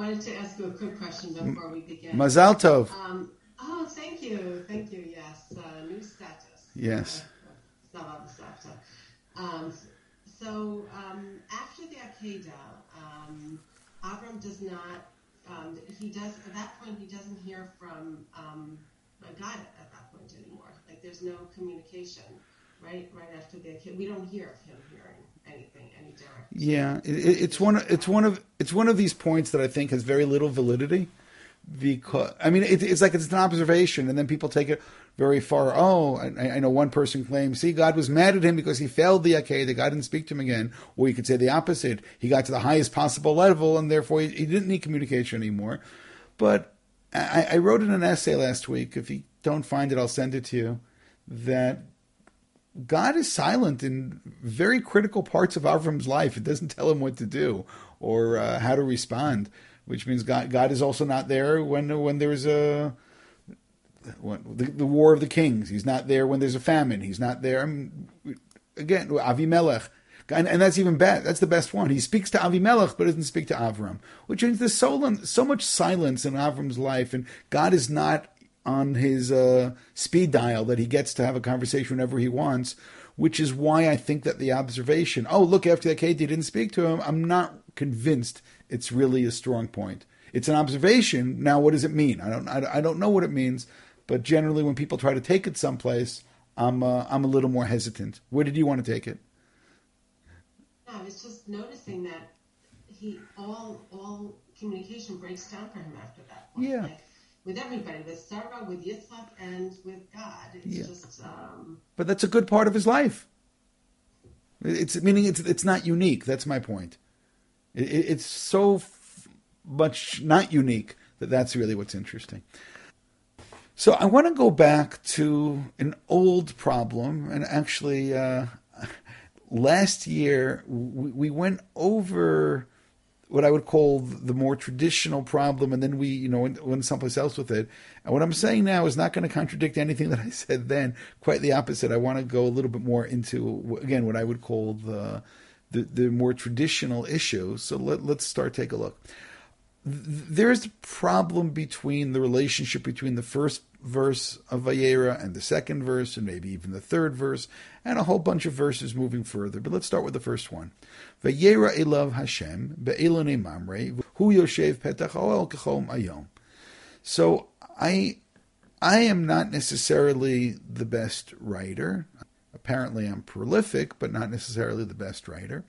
wanted to ask you a quick question before we begin. Mazal tov. Um, oh, thank you, thank you. Yes, uh, new status. Yes. Um, so um, after the Akedah, um, Avram does not. Um, he does at that point. He doesn't hear from um, God at that point anymore. Like there's no communication. Right, right after the Akedah, we don't hear of him hearing anything, any. Yeah, it, it's one. It's one of. It's one of these points that I think has very little validity because I mean it, it's like it's an observation, and then people take it very far. Oh, I, I, know one person claims, see, God was mad at him because he failed the Akedah. God didn't speak to him again. Or you could say the opposite. He got to the highest possible level, and therefore he, he didn't need communication anymore. But I, I wrote in an essay last week. If you don't find it, I'll send it to you. That God is silent in very critical parts of Avram's life. It doesn't tell him what to do or uh, how to respond, which means God, God is also not there when when there's a the, the, war of the kings. He's not there when there's a famine. He's not there. again, Avimelech. And, and that's even bad. That's the best one. He speaks to Avimelech, but doesn't speak to Avram, which means there's so, so much silence in Avram's life, and God is not on his uh, speed dial that he gets to have a conversation whenever he wants, which is why I think that the observation, oh, look, after the Akedah didn't speak to him, I'm not convinced it's really a strong point. It's an observation. Now, what does it mean? I don't, I, I don't know what it means, but generally when people try to take it someplace, I'm, uh, I'm a little more hesitant. Where did you want to take it? I was just noticing that he all all communication breaks down for him after that. Point. Yeah. Like, with everybody, with Sarah, with Yitzhak, and with God. It's yeah. just. Um... But that's a good part of his life. It's meaning it's it's not unique. That's my point. It, it's so f- much not unique that that's really what's interesting. So I want to go back to an old problem, and actually, uh, last year we, we went over what I would call the more traditional problem, and then we, you know, went, went someplace else with it. And what I'm saying now is not going to contradict anything that I said then. Quite the opposite. I want to go a little bit more into again what I would call the the, the more traditional issue. So let, let's start take a look. There's a problem between the relationship between the first verse of Vayera and the second verse, and maybe even the third verse, and a whole bunch of verses moving further. But let's start with the first one. Vayera elav Hashem be'elone mamre hu yoshev petach oel kechom ayom. So I, I am not necessarily the best writer. Apparently, I'm prolific, but not necessarily the best writer.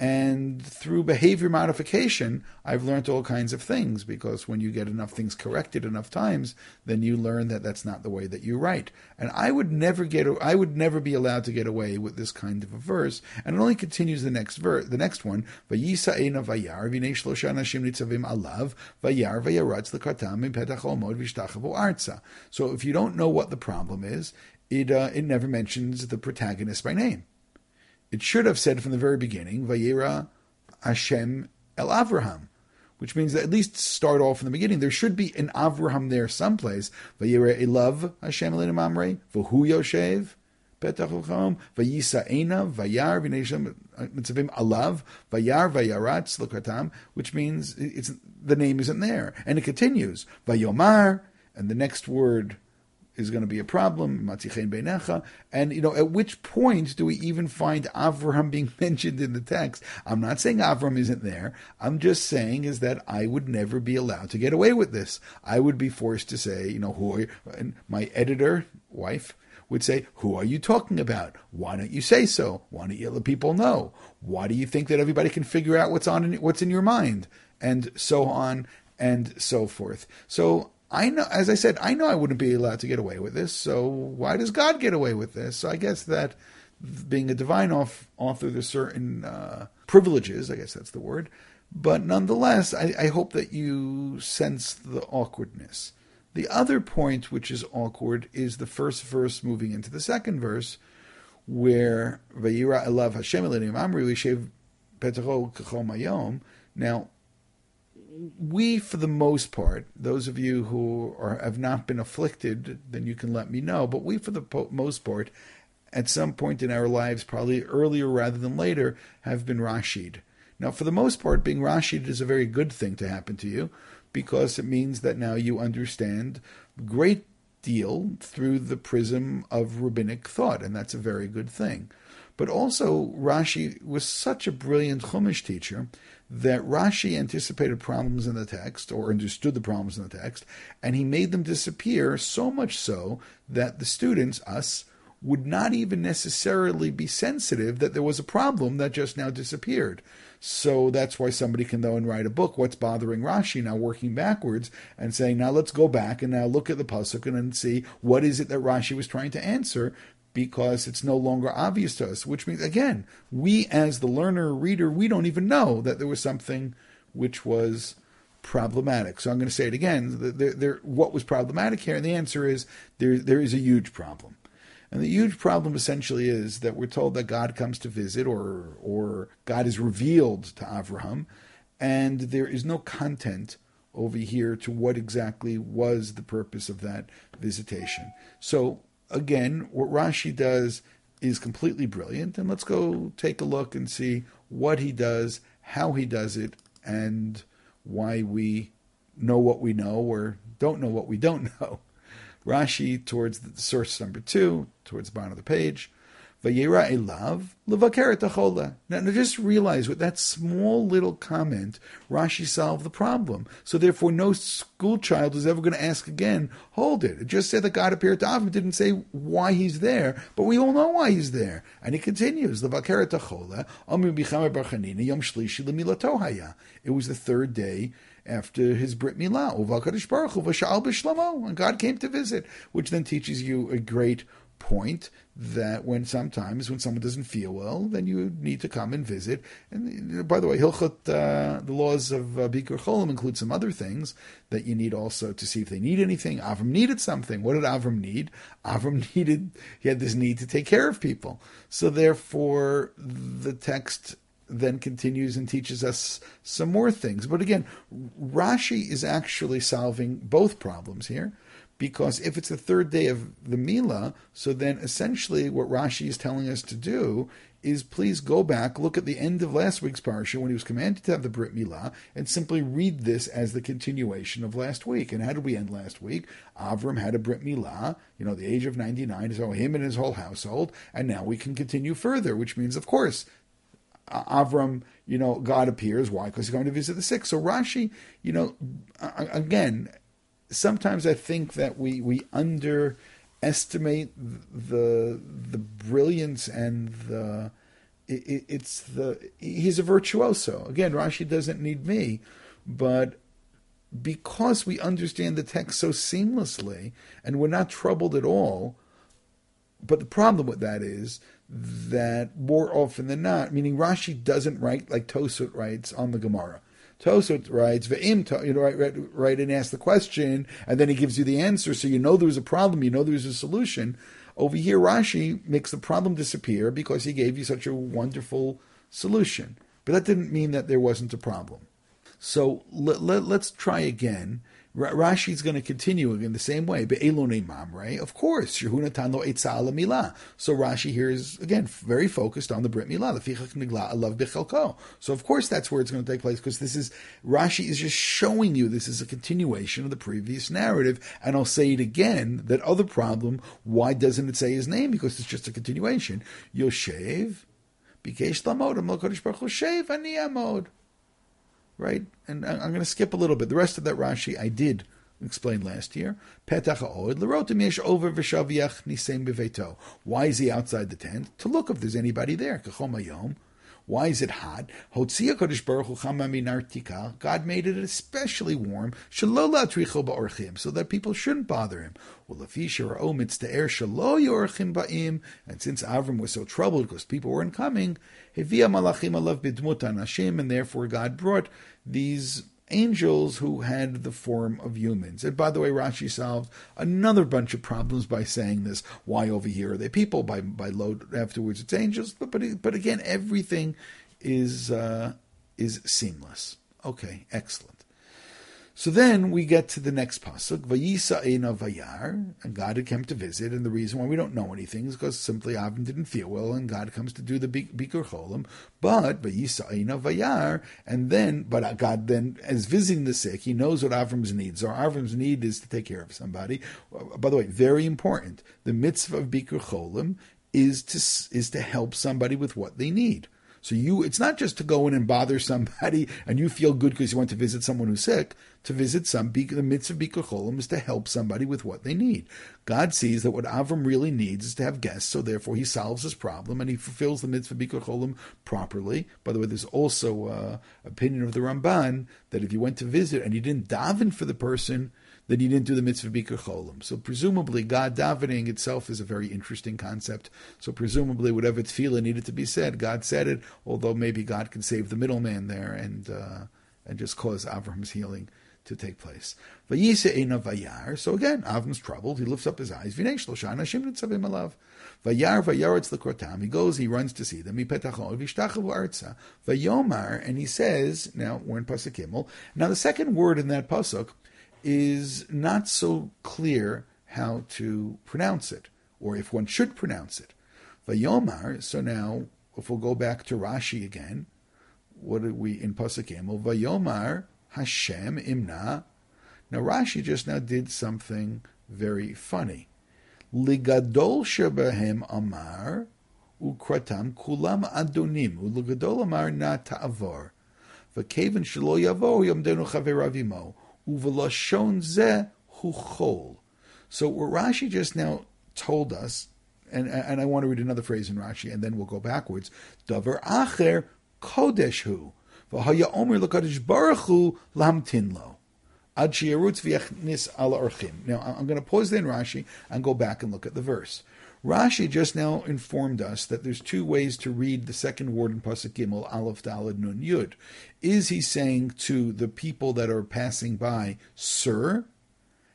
And through behavior modification, I've learned all kinds of things because when you get enough things corrected enough times, then you learn that that's not the way that you write. And I would never get, I would never be allowed to get away with this kind of a verse. And it only continues the next verse, the next one. Vayar alav vayar. So if you don't know what the problem is, it uh, it never mentions the protagonist by name. It should have said from the very beginning, Vayera Hashem El Avraham, which means that at least start off in the beginning. There should be an Avraham there someplace. Vayera Elav Hashem Elim Amre, Vahu Yoshev, Petachucham, Vayisa Ena, Vayar, Vinesham Mitzvim Alav, Vayar, Vayaratz, Lukatam, which means it's the name isn't there. And it continues, Vayomar, and the next word is going to be a problem. And, you know, at which point do we even find Avram being mentioned in the text? I'm not saying Avram isn't there. I'm just saying is that I would never be allowed to get away with this. I would be forced to say, you know, who are you? And my editor, wife, would say, Who are you talking about? Why don't you say so? Why don't you let people know? Why do you think that everybody can figure out what's on in, what's in your mind? And so on and so forth. So I know, as I said, I know I wouldn't be allowed to get away with this. So why does God get away with this? So I guess that being a divine author, there's certain uh, privileges. I guess that's the word. But nonetheless, I, I hope that you sense the awkwardness. The other point which is awkward is the first verse moving into the second verse, where Vayira Elav Hashem Amri Now, we, for the most part, those of you who are, have not been afflicted, then you can let me know. But we, for the po- most part, at some point in our lives, probably earlier rather than later, have been Rashi'd. Now, for the most part, being Rashi is a very good thing to happen to you because it means that now you understand great deal through the prism of rabbinic thought, and that's a very good thing. But also, Rashi was such a brilliant Chumash teacher that Rashi anticipated problems in the text or understood the problems in the text, and he made them disappear so much so that the students, us, would not even necessarily be sensitive that there was a problem that just now disappeared. So that's why somebody can go and write a book, What's Bothering Rashi, now working backwards and saying, now let's go back and now look at the Pasuk and then see what is it that Rashi was trying to answer because it's no longer obvious to us, which means, again, we as the learner, reader, we don't even know that there was something which was problematic. So I'm going to say it again. There, there, what was problematic here? And the answer is there, there is a huge problem. And the huge problem essentially is that we're told that God comes to visit or or God is revealed to Avraham, and there is no content over here to what exactly was the purpose of that visitation. So again, what Rashi does is completely brilliant, and let's go take a look and see what he does, how he does it, and why we know what we know or don't know what we don't know. Rashi towards the source number two, towards the bottom of the page. Vayera elav levakeret. Now, just realize with that small little comment, Rashi solved the problem. So therefore, no school child is ever going to ask again. Hold it. It just said that God appeared to Avram. Didn't say why he's there, but we all know why he's there. And he continues levakeret achola. Amir bichamer barchanina yom shlishi lemilatohaya. It was the third day after his Brit Milah, and God came to visit, which then teaches you a great point that when sometimes when someone doesn't feel well, then you need to come and visit. And by the way, Hilchot, uh, the laws of uh, Bikur Cholim include some other things that you need also to see if they need anything. Avram needed something. What did Avram need? Avram needed, he had this need to take care of people. So therefore, the text then continues and teaches us some more things. But again, Rashi is actually solving both problems here. Because if it's the third day of the Mila, so then essentially what Rashi is telling us to do is please go back, look at the end of last week's parsha when he was commanded to have the Brit Milah, and simply read this as the continuation of last week. And how did we end last week? Avram had a Brit Milah, you know, the age of 99, so him and his whole household, and now we can continue further, which means, of course, Avram, you know, God appears. Why? Because he's going to visit the sick. So Rashi, you know, again, sometimes I think that we we underestimate the the brilliance and the it, it's the he's a virtuoso. Again, Rashi doesn't need me, but because we understand the text so seamlessly and we're not troubled at all. But the problem with that is that more often than not, meaning Rashi doesn't write like Tosut writes on the Gemara. Tosut writes ve'im, you know, right, right, right, and ask the question, and then he gives you the answer, so you know there was a problem, you know there was a solution. Over here, Rashi makes the problem disappear because he gave you such a wonderful solution. But that didn't mean that there wasn't a problem. So let, let, let's try again Rashi is going to continue in the same way. Of course. So Rashi here is again very focused on the Brit Milah, the fichach nigla alav bichalko. So of course that's where it's going to take place because this is Rashi is just showing you this is a continuation of the previous narrative, and I'll say it again. That other problem, why doesn't it say his name? Because it's just a continuation. Yoshev, bikesh lamod, Kodesh Baruch Hu, shev ani right? And I'm going to skip a little bit. The rest of that Rashi I did explain last year. Petach ha'od l'rotim yesh over v'shaviach nisem beveto. Why is he outside the tent? To look if there's anybody there. Kachom. Why is it hot? Hotzia Kodesh Baruch Hu Chama God made it especially warm, Shalola Tricho Ba'orchim, so that people shouldn't bother him. Ulafisha Omitz Te'er Shalo Yorchim Ba'im, and since Avram was so troubled because people weren't coming, Hevia Malachim Alav Bidmut Anashim, and therefore God brought these angels who had the form of humans. And by the way, Rashi solved another bunch of problems by saying this. Why over here are they people? By by Lot afterwards it's angels. But but, but again, everything is uh, is seamless. Okay, excellent. So then we get to the next pasuk, Vayisa Vayar, and God had come to visit, and the reason why we don't know anything is because simply Avram didn't feel well, and God comes to do the Bikur Cholim. But Vayisa Vayar, and then, but God then is visiting the sick. He knows what Avram's needs are. Avram's need is to take care of somebody. By the way, very important. The mitzvah of Bikur Cholim is to is to help somebody with what they need. So you, it's not just to go in and bother somebody and you feel good because you went to visit someone who's sick. To visit some, the mitzvah bikur cholim is to help somebody with what they need. God sees that what Avram really needs is to have guests, so therefore he solves his problem and he fulfills the mitzvah bikur cholim properly. By the way, there's also uh, opinion of the Ramban that if you went to visit and you didn't daven for the person, that he didn't do the mitzvah bikur cholim. So presumably, God davening itself is a very interesting concept. So presumably, whatever tefillah needed to be said, God said it. Although maybe God can save the middleman there and uh, and just cause Avram's healing to take place. So again, Avram's troubled. He lifts up his eyes. He goes. He runs to see them. and he says. Now we're in pasuk Now the second word in that pasuk is not so clear how to pronounce it, or if one should pronounce it. Vayomar, so now if we'll go back to Rashi again, what did we in Pasuk Emel? Vayomar Hashem imna. Now Rashi just now did something very funny. Ligadol shebahem amar ukratam kulam adonim uligadol amar na ta'avor. V'keven shelo yavo yomdenu chaveravimo uvelashon ze huchol. So what Rashi just now told us, and, and I want to read another phrase in Rashi, and then we'll go backwards. Davar acher kodesh hu, v'haya omer l'kadosh baruch hu lamtin lo. Now I'm going to pause there in Rashi and go back and look at the verse. Rashi just now informed us that there's two ways to read the second word in Pasuk Gimel, Aleph Dalad Nun Yud. Is he saying to the people that are passing by, Sir?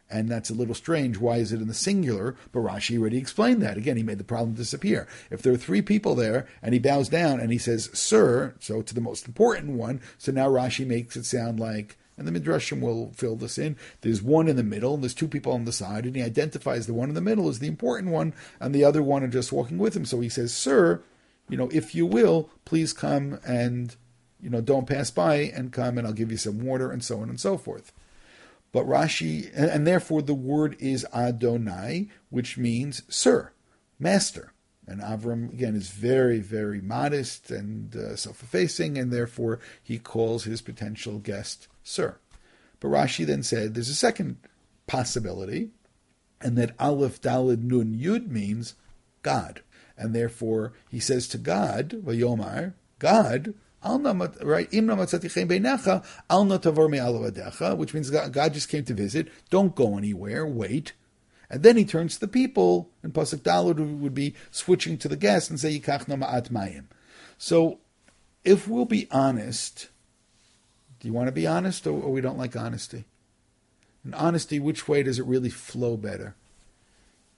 And that's a little strange. Why is it in the singular? But Rashi already explained that. Again, he made the problem disappear. If there are three people there and he bows down and he says, Sir, so to the most important one, so now Rashi makes it sound like and the Midrashim will fill this in. There's one in the middle, and there's two people on the side, and he identifies the one in the middle as the important one, and the other one are just walking with him. So he says, Sir, you know, if you will, please come and, you know, don't pass by and come and I'll give you some water and so on and so forth. But Rashi, and, and therefore the word is Adonai, which means sir, master. And Avram, again, is very, very modest and uh, self effacing, and therefore he calls his potential guest sir. But Rashi then said there's a second possibility, and that Aleph Dalid Nun Yud means God. And therefore he says to God, Vayomar, God, right? Which means God just came to visit. Don't go anywhere. Wait. And then he turns to the people, and Pasuk Dalud would be switching to the guests and say, Yikach ma'at mayim. So, if we'll be honest, do you want to be honest, or, or we don't like honesty? And honesty, which way does it really flow better?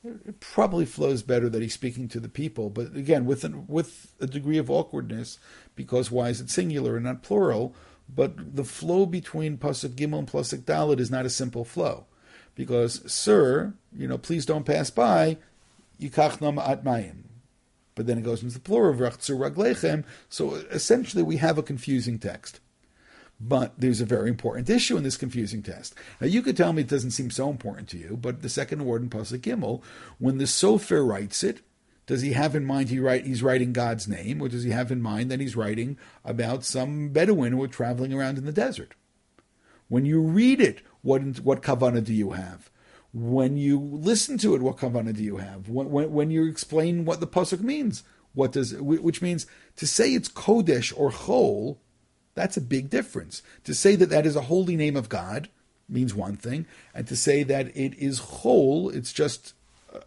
It probably flows better that he's speaking to the people, but again, with an, with a degree of awkwardness, because why is it singular and not plural? But the flow between pasuk gimel and pasuk dalit is not a simple flow because, sir, you know, please don't pass by, yikach nama at mayim. But then it goes into the plural of raglechem. So essentially, we have a confusing text. But there's a very important issue in this confusing test. Now, you could tell me it doesn't seem so important to you, but the second word in Pasuk Gimel, when the Sofer writes it, does he have in mind he write, he's writing God's name, or does he have in mind that he's writing about some Bedouin who are traveling around in the desert? When you read it, what what kavana do you have? When you listen to it, what kavana do you have? When, when, when you explain what the pasuk means, what does which means to say it's kodesh or chol, that's a big difference. To say that that is a holy name of God means one thing, and to say that it is chol, it's just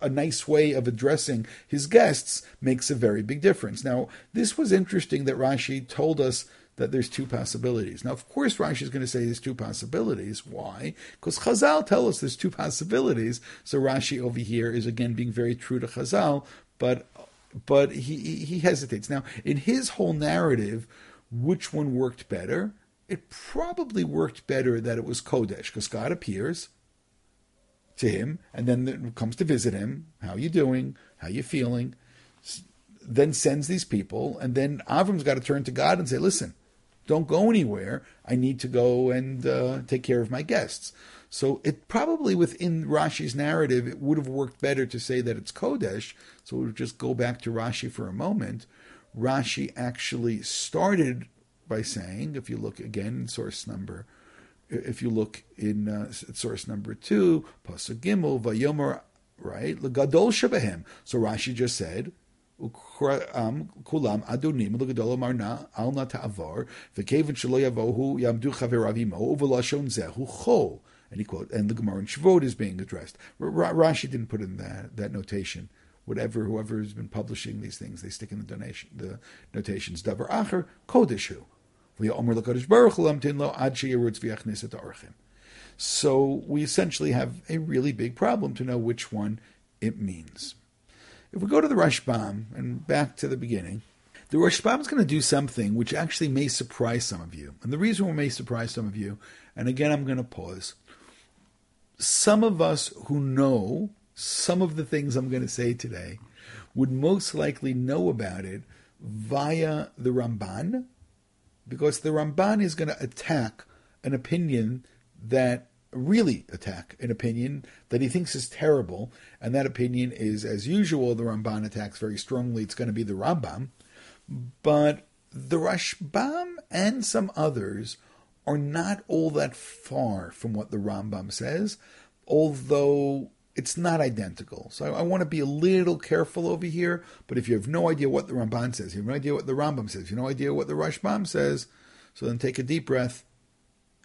a nice way of addressing his guests makes a very big difference. Now, this was interesting that Rashi told us that there's two possibilities. Now, of course, Rashi is going to say there's two possibilities. Why? Because Chazal tell us there's two possibilities. So Rashi over here is again being very true to Chazal, but but he he hesitates. Now, in his whole narrative, which one worked better? it probably worked better that it was Kodesh, because God appears to him and then comes to visit him. How you doing? How you feeling? Then sends these people, and then Avram's got to turn to God and say, "Listen, don't go anywhere. I need to go and uh, take care of my guests." So it probably within Rashi's narrative, it would have worked better to say that it's Kodesh. So we'll just go back to Rashi for a moment. Rashi actually started by saying, if you look again in source number, if you look in uh, source number two, Pasuk Gimel, Vayomer, right, Legadol Shebahem. So Rashi just said, shelo yavohu yamdu chaveravimo uvelashon zehu chol. And he quote, and the Gemara in Shavuot is being addressed. Rashi didn't put in that that notation whatever whoever has been publishing these things, they stick in the donation the notations. Davar acher kodeshu. So we essentially have a really big problem to know which one it means. If we go to the Rashbam and back to the beginning, the Rashbam is going to do something which actually may surprise some of you. And the reason it may surprise some of you, and again I'm going to pause, some of us who know some of the things I'm going to say today would most likely know about it via the Ramban, because the Ramban is going to attack an opinion that really attack an opinion that he thinks is terrible, and that opinion is, as usual, the Ramban attacks very strongly. It's going to be the Rambam, but the Rashbam and some others are not all that far from what the Rambam says, although it's not identical. So I, I, want to be a little careful over here. But if you have no idea what the Ramban says, you have no idea what the Rambam says, you have no idea what the Rashbam says, so then take a deep breath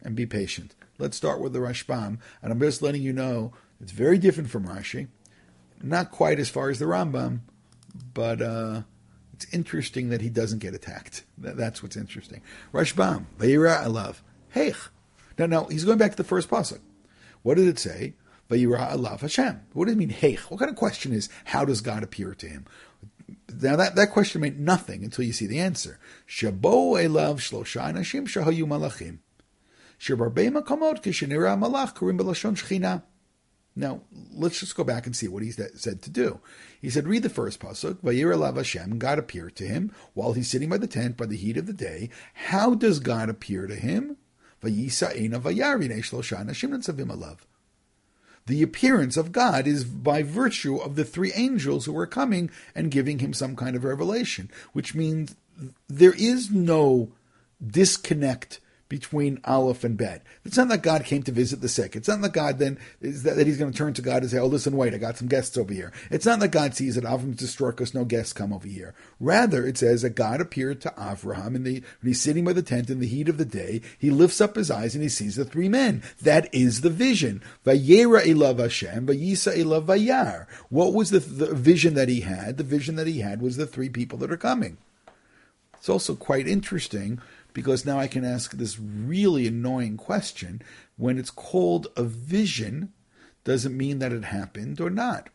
and be patient. Let's start with the Rashbam, and I'm just letting you know it's very different from Rashi, not quite as far as the Rambam, but uh, it's interesting that he doesn't get attacked. That, that's what's interesting. Rashbam, Vayira love. Heich. now now he's going back to the first pasuk. What did it say? Vayira alav Hashem. What does it mean, hey? What kind of question is, how does God appear to him? Now that, that question meant nothing until you see the answer. Shabo elav shlosha anashim shahayu malachim. Now, let's just go back and see what he said to do. He said, read the first pasuk. Vayir alav Hashem, God appeared to him while he's sitting by the tent by the heat of the day. How does God appear to him? Vayisa ena vayari shlosha anashim nitzavim. The appearance of God is by virtue of the three angels who are coming and giving him some kind of revelation, which means there is no disconnect between Aleph and Bet. It's not that God came to visit the sick. It's not that God then is that, that he's going to turn to God and say, "Oh, listen, wait, I got some guests over here." It's not that God sees oh, that Avram destroyed us, no guests come over here. Rather, it says that God appeared to Avraham in the when he's sitting by the tent in the heat of the day. He lifts up his eyes and he sees the three men. That is the vision. Vayera elav Hashem, vayisa elav vayar. What was the, the vision that he had? The vision that he had was the three people that are coming. It's also quite interesting because now I can ask this really annoying question. When it's called a vision, does it mean that it happened or not?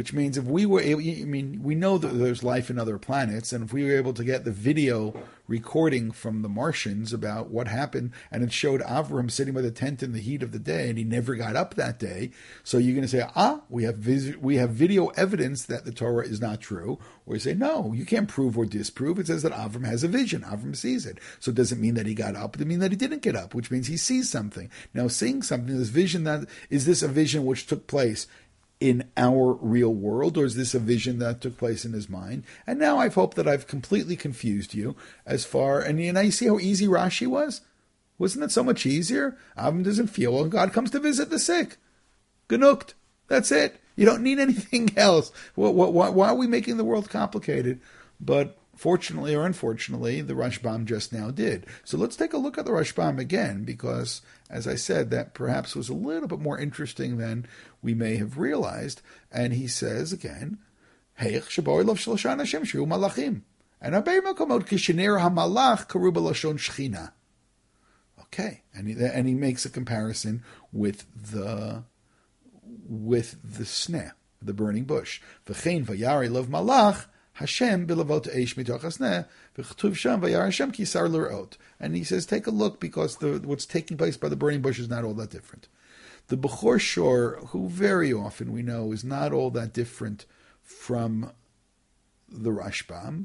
Which means if we were able, I mean, we know that there's life in other planets, and if we were able to get the video recording from the Martians about what happened, and it showed Avram sitting by the tent in the heat of the day, and he never got up that day, so you're going to say, ah, we have vis- we have video evidence that the Torah is not true, or you say, no, you can't prove or disprove. It says that Avram has a vision, Avram sees it. So it doesn't mean that he got up; it means that he didn't get up, which means he sees something. Now, seeing something, this vision that is this a vision which took place in our real world, or is this a vision that took place in his mind? And now I've hoped that I've completely confused you as far. And you know, you see how easy Rashi was. Wasn't it so much easier? Avram doesn't feel well. God comes to visit the sick. Genukt. That's it. You don't need anything else. Why, why, why are we making the world complicated? But fortunately or unfortunately, the Rashbam just now did. So let's take a look at the Rashbam again, because as I said, that perhaps was a little bit more interesting than we may have realized. And he says again, malachim. And. Okay, and he, and he makes a comparison with the with the sneh, the burning bush. V'chein vayari lov malach Hashem bilavot eish mitochasneh v'chtuv sham vayar Hashem kisar l'rot. And he says, take a look because the, what's taking place by the burning bush is not all that different. The Bechor Shor, who very often we know is not all that different from the Rashbam,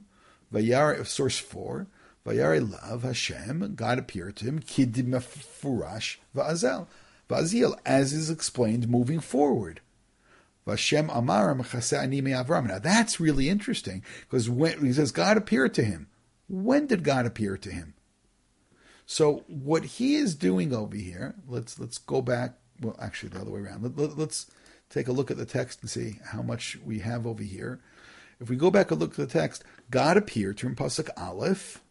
Vayar, source 4, Vayar Lav Hashem, God appeared to him, Kidim Furash Va'azel, Va'azil, as is explained moving forward. Vashem Amaram Ani Avram. Now that's really interesting because when he says God appeared to him, when did God appear to him? So what he is doing over here, let's let's go back. Well, actually, the other way around. Let, let, let's take a look at the text and see how much we have over here. If we go back and look at the text, God appeared to him, Pasuk Aleph,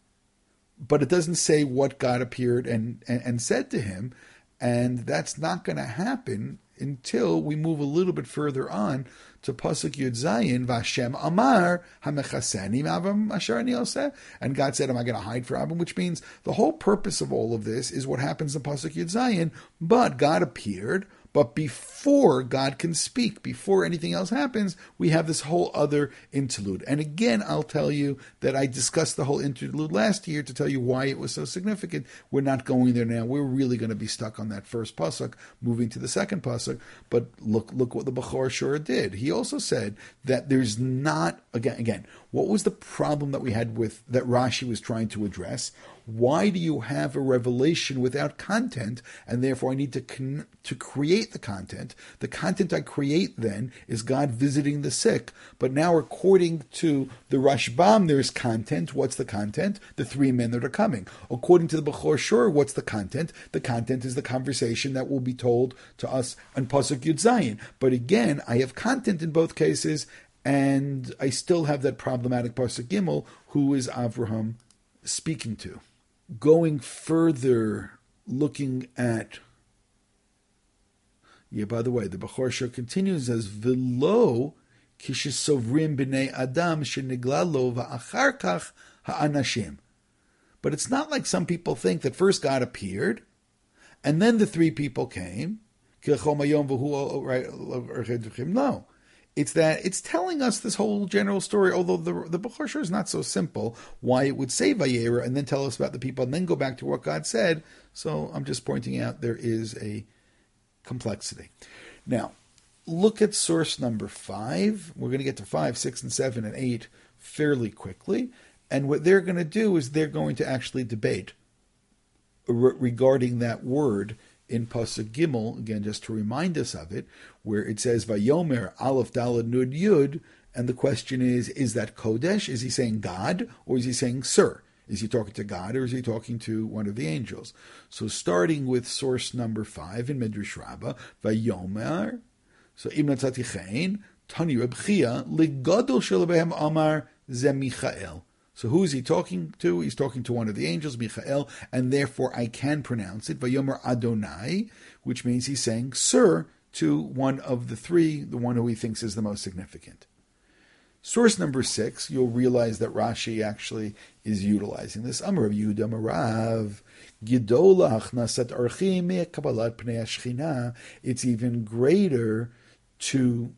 but it doesn't say what God appeared and, and, and said to him. And that's not going to happen until we move a little bit further on to Pasuk Yud Zayin, Vashem Amar Hamechaseni Avram Asher And God said, Am I going to hide for Abram? Which means the whole purpose of all of this is what happens in Pasuk Yud Zayin. But God appeared but before God can speak, before anything else happens, we have this whole other interlude. And again, I'll tell you that I discussed the whole interlude last year to tell you why it was so significant. We're not going there now. We're really going to be stuck on that first pasuk, moving to the second pasuk. But look, look what the Bechor Shor did. He also said that there's not again, again. What was the problem that we had with that Rashi was trying to address? Why do you have a revelation without content? And therefore, I need to con- to create the content. The content I create then is God visiting the sick. But now, according to the Rashbam, there's content. What's the content? The three men that are coming. According to the Bechor Shor, what's the content? The content is the conversation that will be told to us on Pasuk Yud Zayin. But again, I have content in both cases, and I still have that problematic Pasuk Gimel, who is Avraham speaking to going further, looking at. Yeah, by the way, the Bechor Shor continues as Velo kishisovrim b'nei adam sheniglalo va'achar kach ha'anashim. But it's not like some people think that first God appeared, and then the three people came. No. It's that it's telling us this whole general story, although the the Bechor is not so simple. Why it would say Vayera and then tell us about the people and then go back to what God said. So I'm just pointing out there is a complexity. Now, look at source number five. We're going to get to five, six, and seven and eight fairly quickly. And what they're going to do is they're going to actually debate regarding that word in Pasuk Gimel, again, just to remind us of it, where it says Vayomer Aleph Dalad Nun Yud, and the question is, is that Kodesh? Is he saying God or is he saying Sir? Is he talking to God or is he talking to one of the angels? So starting with source number five in Midrash Rabbah, Vayomer, so Ibn Tzatichein, Tani Reb Chia, Ligadol Shelabehem Amar Zemichael. So who is he talking to? He's talking to one of the angels, Michael, and therefore I can pronounce it, Vayomer Adonai, which means he's saying Sir to one of the three, the one who he thinks is the most significant. Source number six, you'll realize that Rashi actually is utilizing this. Amar of Yehuda Marav, Gidolach Nasat Kabbalat Pnei It's even greater to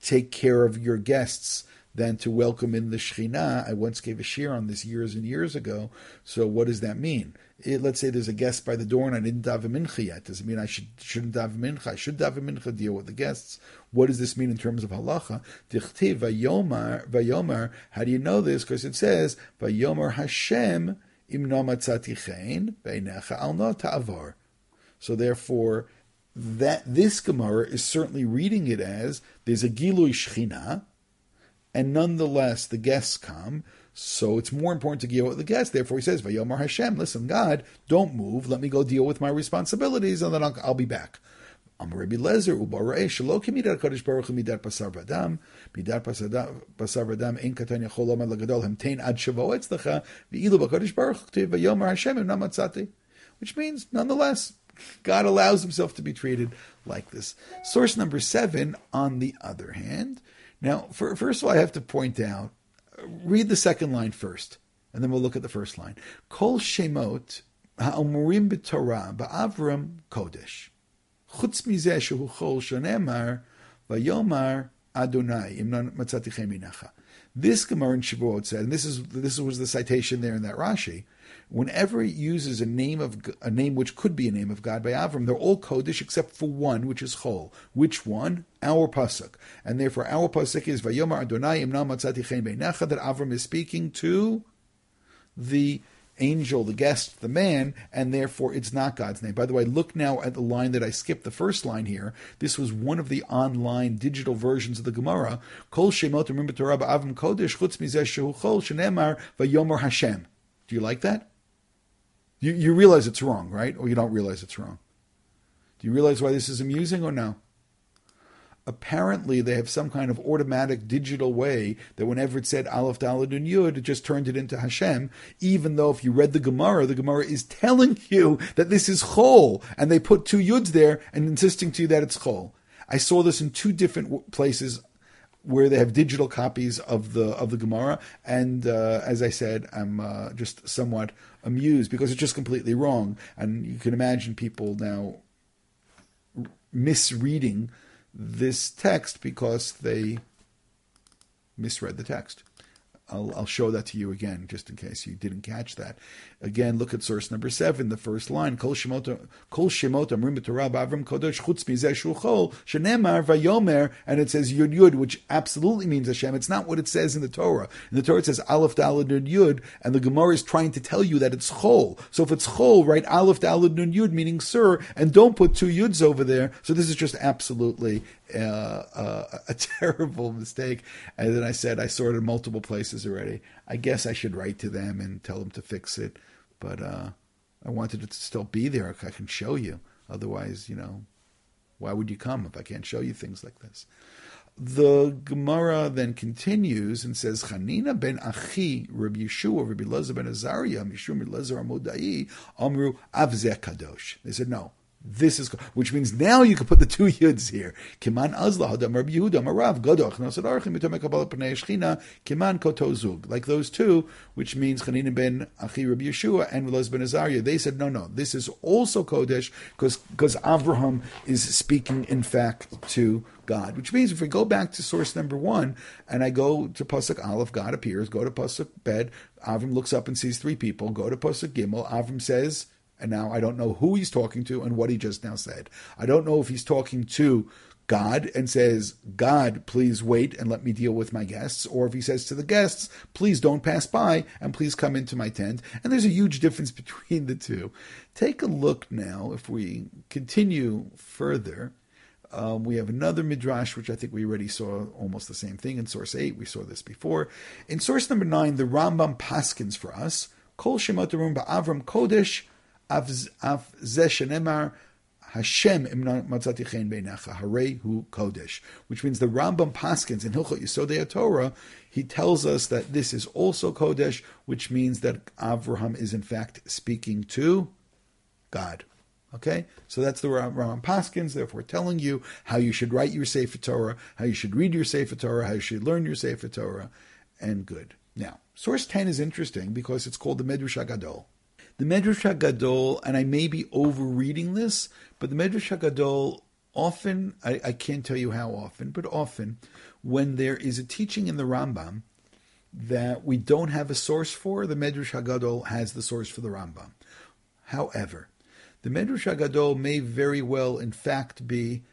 take care of your guests than to welcome in the Shekhinah. I once gave a shiur on this years and years ago. So what does that mean? It, let's say there's a guest by the door and I didn't daven mincha yet. Does it mean I should, shouldn't daven mincha? I should daven mincha, deal with the guests. What does this mean in terms of halacha? Vayomar, vayomar, how do you know this? Because it says, vayomar Hashem im nomatzatichein beinecha al ta'avar. So therefore, that this Gemara is certainly reading it as there's a Gilui Shechina, and nonetheless the guests come. So it's more important to deal with the guests. Therefore, he says, "Vayomar Hashem, listen, God, don't move. Let me go deal with my responsibilities, and then I'll, I'll be back." Am Rabbi Lezer ubarei shelo kemidat Kadosh Baruch Hu midat pasar v'adam midat pasar v'adam ein katan yachol lomad lagadol hemtein ad shavo etzlecha v'ilu b'Kadosh Baruch Hu v'yomar Hashem im which means nonetheless God allows Himself to be treated like this. Source number seven, on the other hand, now, for, first of all, I have to point out, read the second line first, and then we'll look at the first line. Kol Shemot ha'omurim b'Torah ba'avram kodesh. Chutz mizeh shehu chol vayomar Adonai imnon matzatichem minacha. This Gemara in Shavuot said, and this is this was the citation there in that Rashi. Whenever it uses a name of a name which could be a name of God by Avram, they're all Kodesh except for one, which is Chol. Which one? Our pasuk, and therefore our pasuk is Vayomar Adonai Imna Matzati Chen Beinecha that Avram is speaking to the angel, the guest, the man, and therefore it's not God's name. By the way, look now at the line that I skipped, the first line here. This was one of the online digital versions of the Gemara. Kol Shemot Torah Avram Kodesh Chutz Mizeh Shehu Chol Shenemar Vayomer Hashem. Do you like that? You, you realize it's wrong, right? Or you don't realize it's wrong? Do you realize why this is amusing or no? apparently they have some kind of automatic digital way that whenever it said Aleph Dalad and Yud, it just turned it into Hashem, even though if you read the Gemara, the Gemara is telling you that this is Chol, and they put two Yuds there and insisting to you that it's Chol. I saw this in two different places where they have digital copies of the of the Gemara, and uh, as I said, I'm uh, just somewhat amused because it's just completely wrong, and you can imagine people now misreading this text because they misread the text. I'll, I'll, show that to you again, just in case you didn't catch that. Again, look at source number seven, the first line. Kol shemot amrim b'torah b'avram kodesh chutz mizeh shuchol shenemar vayomer, and it says yud yud, which absolutely means Hashem. It's not what it says in the Torah. In the Torah it says aleph dalad nun yud, and the Gemara is trying to tell you that it's chol. So if it's chol, write aleph dalad nun yud, meaning sir, and don't put two yuds over there. So this is just absolutely uh, uh, a terrible mistake. And then I said I saw it in multiple places already. I guess I should write to them and tell them to fix it, but uh, I wanted it to still be there. I can show you. Otherwise, you know, why would you come if I can't show you things like this? The Gemara then continues and says, Chanina ben Achi, Rabbi Yeshua, Rabbi Lezer ben Azariah, Mishum Lezer Amodai, Amru Avzeh Kadosh. They said, no, this is which means now you can put the two yuds here. Kiman Rabbi Yehuda Marav Pnei Shchina Kiman Kotozug. Like those two, which means Chanina ben Achi Rabbi Yeshua and Relaz ben Azariah. They said no, no. This is also Kodesh because because Avraham is speaking in fact to God. Which means if we go back to source number one and I go to pasuk Aleph, God appears. Go to pasuk Bed, Avram looks up and sees three people. Go to pasuk Gimel, Avram says and now I don't know who he's talking to and what he just now said. I don't know if he's talking to God and says, God, please wait and let me deal with my guests, or if he says to the guests, please don't pass by and please come into my tent. And there's a huge difference between the two. Take a look now, if we continue further. Um, we have another midrash, which I think we already saw almost the same thing in source 8. We saw this before. In source number 9, the Rambam paskins for us, Kol Shemot Avram Kodesh Af Shenemar Hashem imna matzati chen hu kodesh, which means the Rambam Paskins in Hilchot Yisodei Torah, he tells us that this is also kodesh, which means that Avraham is in fact speaking to God. Okay, so that's the Rambam Paskins, therefore telling you how you should write your Sefer Torah, how you should read your Sefer Torah, how you should learn your Sefer Torah, and good. Now, source ten is interesting because it's called the Medrash HaGadol. The Medrash HaGadol, and I may be overreading this, but the Medrash HaGadol often, I, I can't tell you how often, but often, when there is a teaching in the Rambam that we don't have a source for, the Medrash HaGadol has the source for the Rambam. However, the Medrash HaGadol may very well, in fact, be,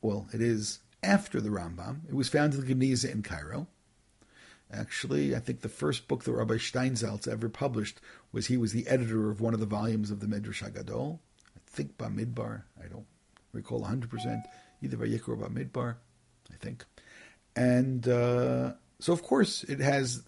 well, it is after the Rambam. It was found in the Geniza in Cairo. Actually, I think the first book that Rabbi Steinsaltz ever published was he was the editor of one of the volumes of the Medrash Hagadol. I think Bamidbar. I don't recall 100%. Either by Vayikra or Bamidbar, I think. And uh, so, of course, it has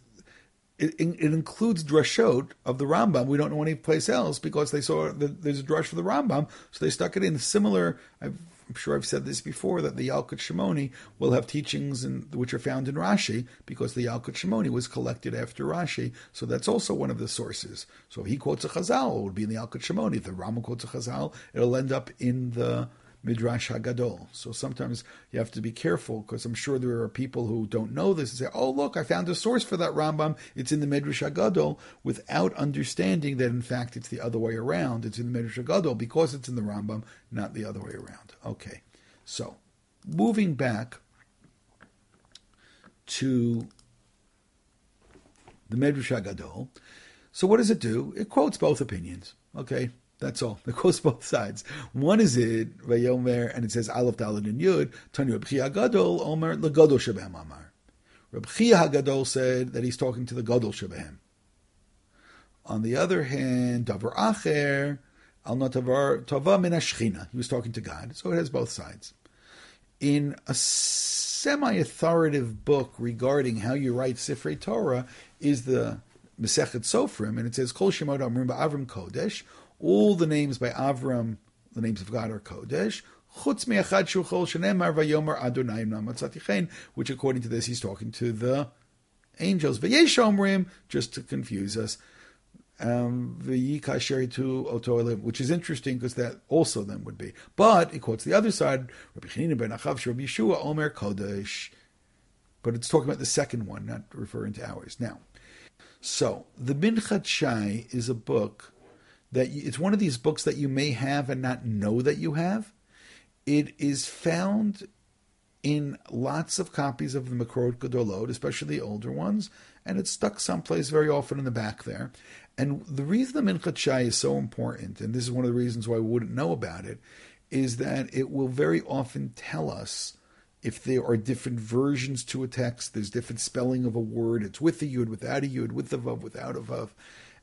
it, it, includes drashot of the Rambam. We don't know any place else because they saw that there's a drush for the Rambam, so they stuck it in. Similar, I've I'm sure I've said this before that the Yalkut Shimoni will have teachings in, which are found in Rashi because the Yalkut Shimoni was collected after Rashi, so that's also one of the sources. So if he quotes a Chazal, it would be in the Yalkut Shimoni. If the Rama quotes a Chazal, it'll end up in the Midrash Hagadol. So sometimes you have to be careful because I'm sure there are people who don't know this and say, "Oh, look, I found a source for that Rambam. It's in the Midrash Hagadol," without understanding that in fact it's the other way around. It's in the Midrash Hagadol because it's in the Rambam, not the other way around. Okay, so moving back to the Medrash Hagadol. So what does it do? It quotes both opinions. Okay, that's all. It goes both sides. One is it Vayomer, and it says Aleph Dalad and Yud. Tanu Reb Chia Hagadol Omer LeGadol Shebehem Amar. Reb Chia Hagadol said that he's talking to the Gadol Shebehem. On the other hand, Davar Acher Al Notavar Tova Min He was talking to God, so it has both sides. In a semi-authoritative book regarding how you write Sifrei Torah is the Masechet Sofrim, and it says Kol Shemot Amrim Avram Kodesh. All the names by Avram, the names of God are Kodesh. Which according to this he's talking to the angels. Just to confuse us, um, which is interesting because that also then would be. But it quotes the other side. But it's talking about the second one, not referring to ours. Now, so the Minchat Shai is a book that you, it's one of these books that you may have and not know that you have. It is found in lots of copies of the Mikraot Gedolot, especially the older ones, and it's stuck someplace very often in the back there. And the reason the Minchat Shai is so important, and this is one of the reasons why we wouldn't know about it, is that it will very often tell us if there are different versions to a text, there's different spelling of a word, it's with a yud, without a yud, with a vav, without a vav.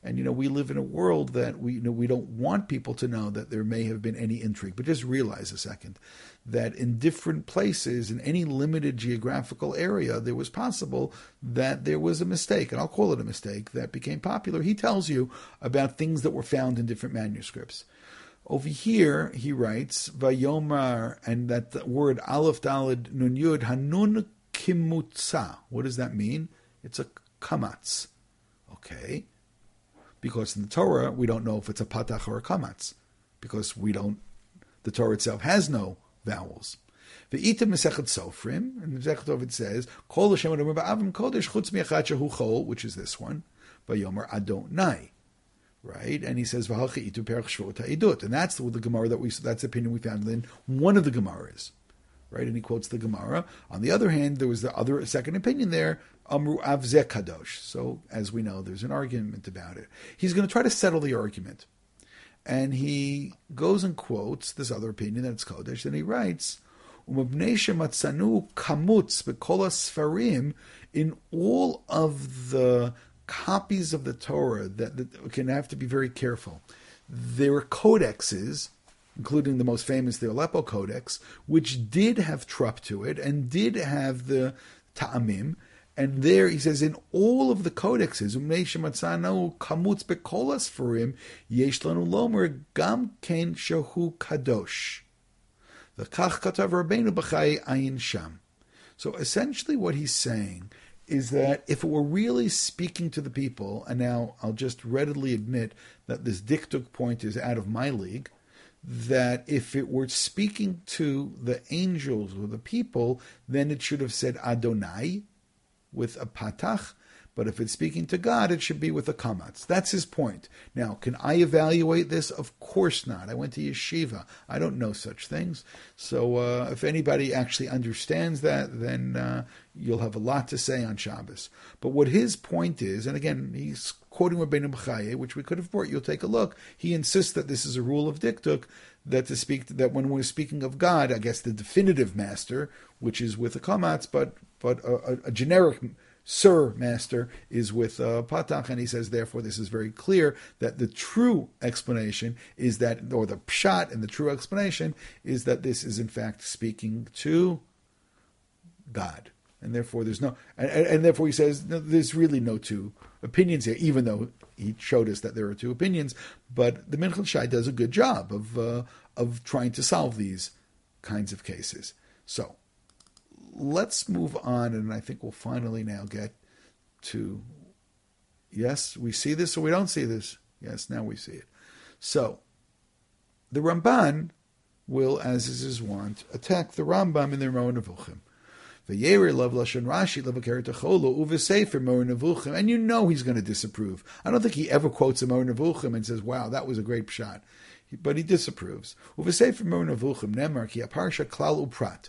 And you know, we live in a world that we you know we don't want people to know that there may have been any intrigue. But just realize a second that in different places, in any limited geographical area, there was possible that there was a mistake, and I'll call it a mistake that became popular. He tells you about things that were found in different manuscripts. Over here, he writes Vayomar, and that word Aleph Dalid Nun Yud Hanun Kimutza. What does that mean? It's a kamatz. Okay because in the Torah we don't know if it's a patach or a kamatz, because we don't. The Torah itself has no vowels. The Ita Mesechet Sofrim, and the Mesechet it says, Kol Hashem Avim Kodesh Chutz Miachat Chol, which is this one, Vayomer Adonai, right? And he says V'halchi Itu Perach Shvot Idut, and that's the, the Gemara that we that's the opinion we found in one of the Gemaras, right? And he quotes the Gemara. On the other hand, there was the other second opinion there Amru Avze Kadosh. So, as we know, there's an argument about it. He's going to try to settle the argument. And he goes and quotes this other opinion that it's Kodesh, and he writes, kamutz in all of the copies of the Torah that, that can have to be very careful. There are codexes, including the most famous, the Aleppo Codex, which did have trup to it and did have the ta'amim, and there he says, in all of the codexes, kamutz bekolas for him, yesh lanu lomer gam ken shahu kadosh. The kach katav rabbeinu b'chai ayin sham. So essentially, what he's saying is that if it were really speaking to the people, and now I'll just readily admit that this dikduk point is out of my league, that if it were speaking to the angels or the people, then it should have said Adonai, with a patach, but if it's speaking to God, it should be with a kamatz. That's his point. Now, can I evaluate this? Of course not. I went to yeshiva. I don't know such things. So uh, if anybody actually understands that, then uh, you'll have a lot to say on Shabbos. But what his point is, and again, he's quoting Rabbeinu B'chaye, which we could have brought. You'll take a look. He insists that this is a rule of dikduk, that to speak that when we're speaking of God, I guess the definitive master, which is with a kamatz, but but a, a generic Sir Master is with uh, Patach, and he says, therefore, this is very clear that the true explanation is that, or the pshat and the true explanation is that this is in fact speaking to God. And therefore, there's no, and, and therefore he says no, there's really no two opinions here, even though he showed us that there are two opinions. But the Minchat Shai does a good job of uh, of trying to solve these kinds of cases. So let's move on, and I think we'll finally now get to yes, we see this or we don't see this. Yes, now we see it. So the Ramban will, as is his wont, attack the Rambam in their Moreh Nevuchim. love lashon Rashi levakeret techolo uvesefer Nevuchim, and you know he's going to disapprove. I don't think he ever quotes a Moreh Nevuchim and says, "Wow, that was a great shot," but he disapproves. Uvesefer Moreh Nevuchim nemar ki aparsha klal uprat.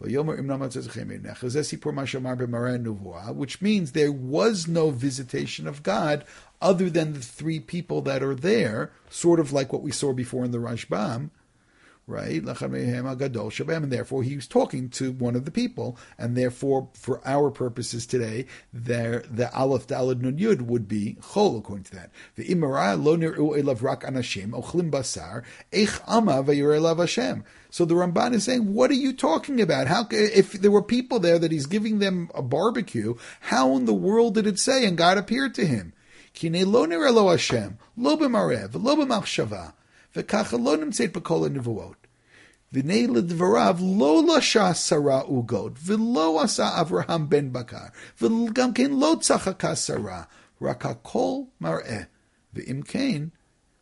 Which means there was no visitation of God other than the three people that are there, sort of like what we saw before in the Rashbam, right? And therefore, he was talking to one of the people, and therefore, for our purposes today, there the Aleph Dalad Nun Yud would be Chol according to that. The lo rak anashim ochlim basar eich ama Hashem. So the Ramban is saying, what are you talking about? How if there were people there that he's giving them a barbecue, how in the world did it say and God appeared to him? Kine lo nir'elo Hashem lo b'marev lo b'machshava. וככה לא נמצאת בכל הנבואות. והנה לדבריו לא לשע שרה עוגות, ולא עשה אברהם בן בקר, וגם כן לא צחקה שרה, רק הכל מראה. ואם כן,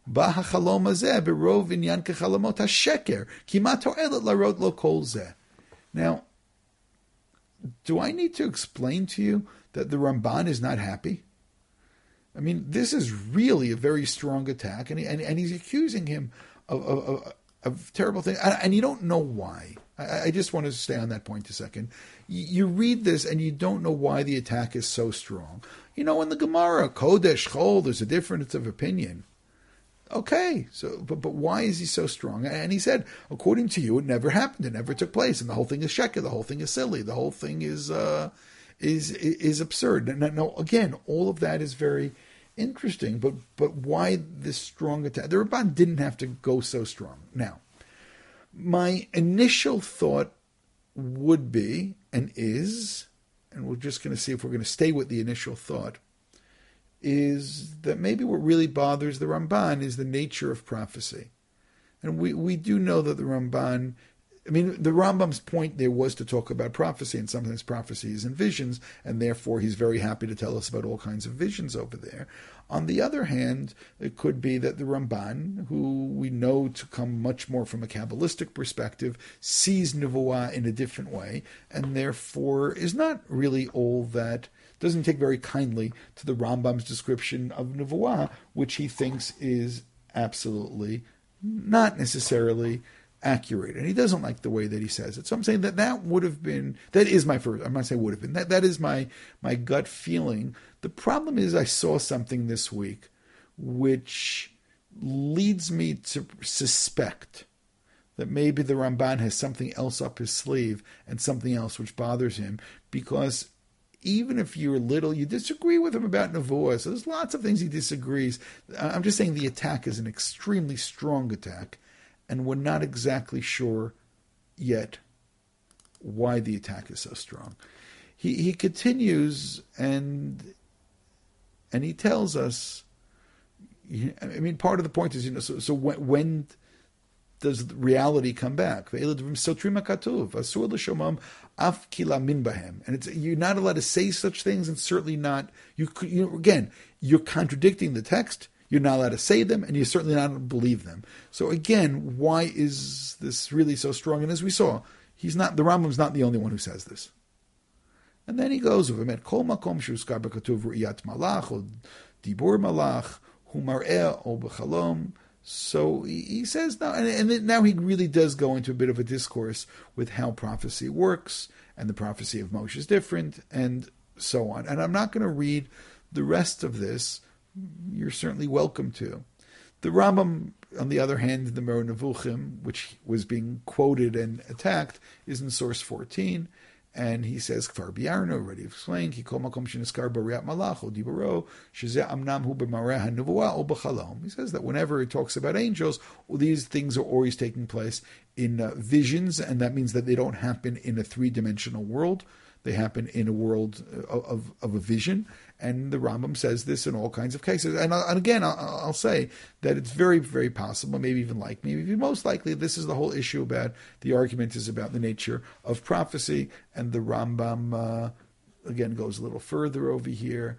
בא החלום הזה ברוב עניין כחלומות השקר, כי מה תועלת להראות לו כל זה? Now, do I need to explain to you that the Ramban is not happy? I mean, this is really a very strong attack, and, he, and, and he's accusing him of, of, of, terrible things, and, and, you don't know why. I, I, just want to stay on that point a second. You, you, read this, and you don't know why the attack is so strong. You know, in the Gemara, Kodesh, Chol, there's a difference of opinion. Okay, so but but why is he so strong? And he said, according to you, it never happened. It never took place, and the whole thing is sheker. The whole thing is silly. The whole thing is uh, is is absurd. And now, again, all of that is very interesting, but but why this strong attack? The Ramban didn't have to go so strong. Now, my initial thought would be and is, and we're just going to see if we're going to stay with the initial thought, is that maybe what really bothers the Ramban is the nature of prophecy. And we, we do know that the Ramban I mean, the Rambam's point there was to talk about prophecy, and sometimes prophecy is in visions, and therefore he's very happy to tell us about all kinds of visions over there. On the other hand, it could be that the Ramban, who we know to come much more from a Kabbalistic perspective, sees Nevuah in a different way, and therefore is not really all that, doesn't take very kindly to the Rambam's description of Nevuah, which he thinks is absolutely not necessarily accurate, and he doesn't like the way that he says it. So I'm saying that that would have been that is my first. I'm not saying would have been that that is my my gut feeling. The problem is I saw something this week which leads me to suspect that maybe the Ramban has something else up his sleeve and something else which bothers him because even if you're little, you disagree with him about Nevuah. So there's lots of things he disagrees. I'm just saying the attack is an extremely strong attack and we're not exactly sure yet why the attack is so strong. He he continues and and he tells us. I mean, part of the point is, you know, so, so when, when does reality come back? And it's you're not allowed to say such things, and certainly not you. you again, you're contradicting the text. You're not allowed to say them, and you're certainly not believe them. So again, why is this really so strong? And as we saw, he's not the Rambam's not the only one who says this. And then he goes over met kol makom shuskar bekatuv ru'iyat malach or dibur malach humar'eh o bechalom. So he says now, and, and now he really does go into a bit of a discourse with how prophecy works, and the prophecy of Moshe is different, and so on. And I'm not going to read the rest of this you're certainly welcome to. The Rambam, on the other hand, the Moreh Nevuchim, which was being quoted and attacked, is in source 14, and he says, Kfar Biarno, already explained, He makom sheniskar bariat malach o dibaro, shezeh amnam hu b'mareh o b'chalom. He says that whenever he talks about angels, well, these things are always taking place in uh, visions, and that means that they don't happen in a three-dimensional world. They happen in a world of, of, of a vision. And the Rambam says this in all kinds of cases. And, uh, and again, I'll, I'll, say that it's very, very possible, maybe even like maybe most likely, this is the whole issue about the argument is about the nature of prophecy. And the Rambam, uh, again, goes a little further over here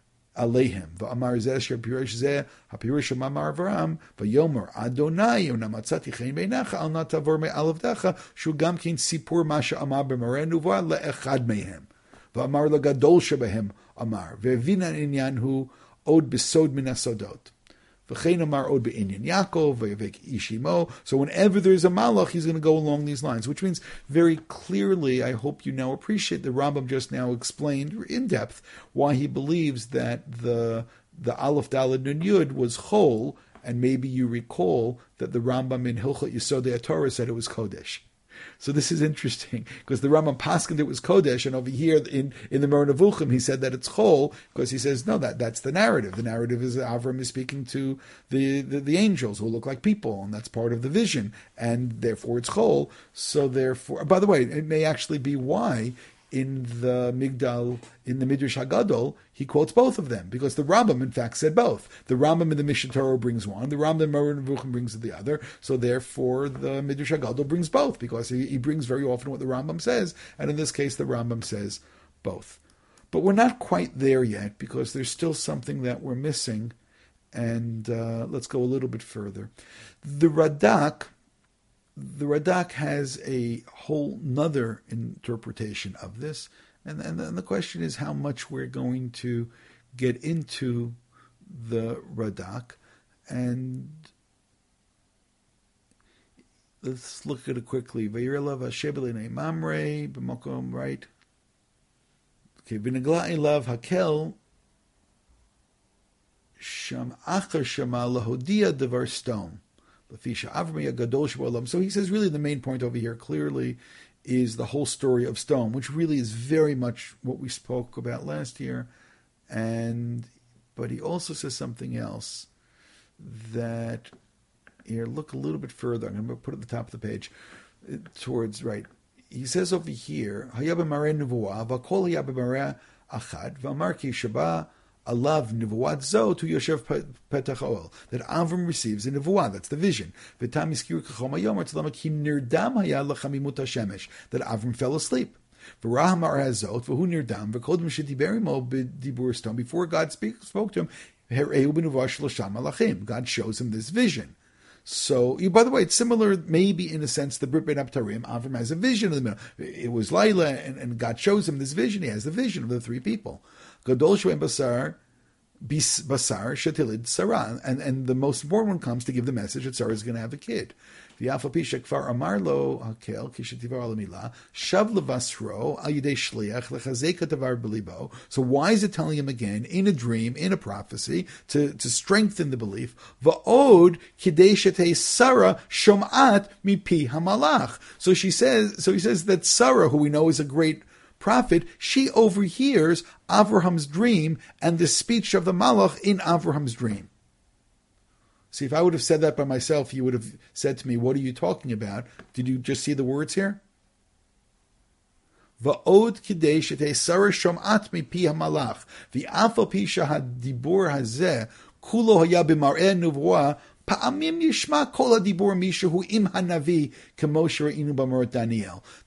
עליהם, ואמר זה אשר פירש זה, הפירוש של מאמר אברהם, ויאמר אדוני, אמנם מצאתי חן בעיניך, אל נא תעבור מעל עבדיך, שהוא גם כן סיפור מה שאמר במראה נבואה לאחד מהם. ואמר לגדול שבהם אמר, והבין העניין הוא עוד בסוד מן הסודות. So whenever there's a malach, he's going to go along these lines, which means very clearly, I hope you now appreciate, the Rambam just now explained in depth why he believes that the the Aleph Dalad Nun Yud was whole, and maybe you recall that the Rambam in Hilchot Yisodei Torah said it was Kodesh. So this is interesting because the Rambam Paskin it was Kodesh, and over here in, in the Mer he said that it's Chol because he says no, that that's the narrative. The narrative is Avram is speaking to the, the, the angels who look like people, and that's part of the vision, and therefore it's Chol. So therefore, by the way, it may actually be why in the Migdal, in the Medrash HaGadol, he quotes both of them because the Rambam, in fact, said both. The Rambam in the Mishnah Torah brings one, the Rambam in Nevuchim brings the other. So therefore, the Medrash HaGadol brings both because he, he brings very often what the Rambam says, and in this case, the Rambam says both. But we're not quite there yet because there's still something that we're missing, and uh, let's go a little bit further. The Radak the Radak has a whole nother interpretation of this, and, and, and the question is how much we're going to get into the Radak, and let's look at it quickly. Vayirlav Hashebeline Mamre b'mokom right. Okay, elav hakel sham achar shama lahodia devar Sodom. So he says really the main point over here clearly is the whole story of Sodom, which really is very much what we spoke about last year. And but he also says something else that here look a little bit further. I'm going to put it at the top of the page uh, towards right. He says over here, alav nivuat zo to Yoshev petach oel that Avram receives a nivuah. That's the vision. That Avram fell asleep. Before God speak, spoke to him. God shows him this vision. So, by the way, it's similar, maybe in a sense, the Brit Bein HaBetarim. Avram has a vision in the middle. It was Laila, and, and God shows him this vision. He has the vision of the three people. Gadol Shuem Basar, Basar, Shatilid, Sarah. And, and the most important one comes to give the message that Sarah is going to have a kid. Shav levasro al yidei shliach lechazeka davar belibo. So why is it telling him again in a dream, in a prophecy, to, to strengthen the belief? Va'od kidei shetei Sarah shomat mipi hamalach. So she says, so he says that Sarah, who we know is a great prophet, she overhears Avraham's dream and the speech of the Malach in Avraham's dream. See, if I would have said that by myself, you would have said to me, What are you talking about? Did you just see the words here? Nuvoah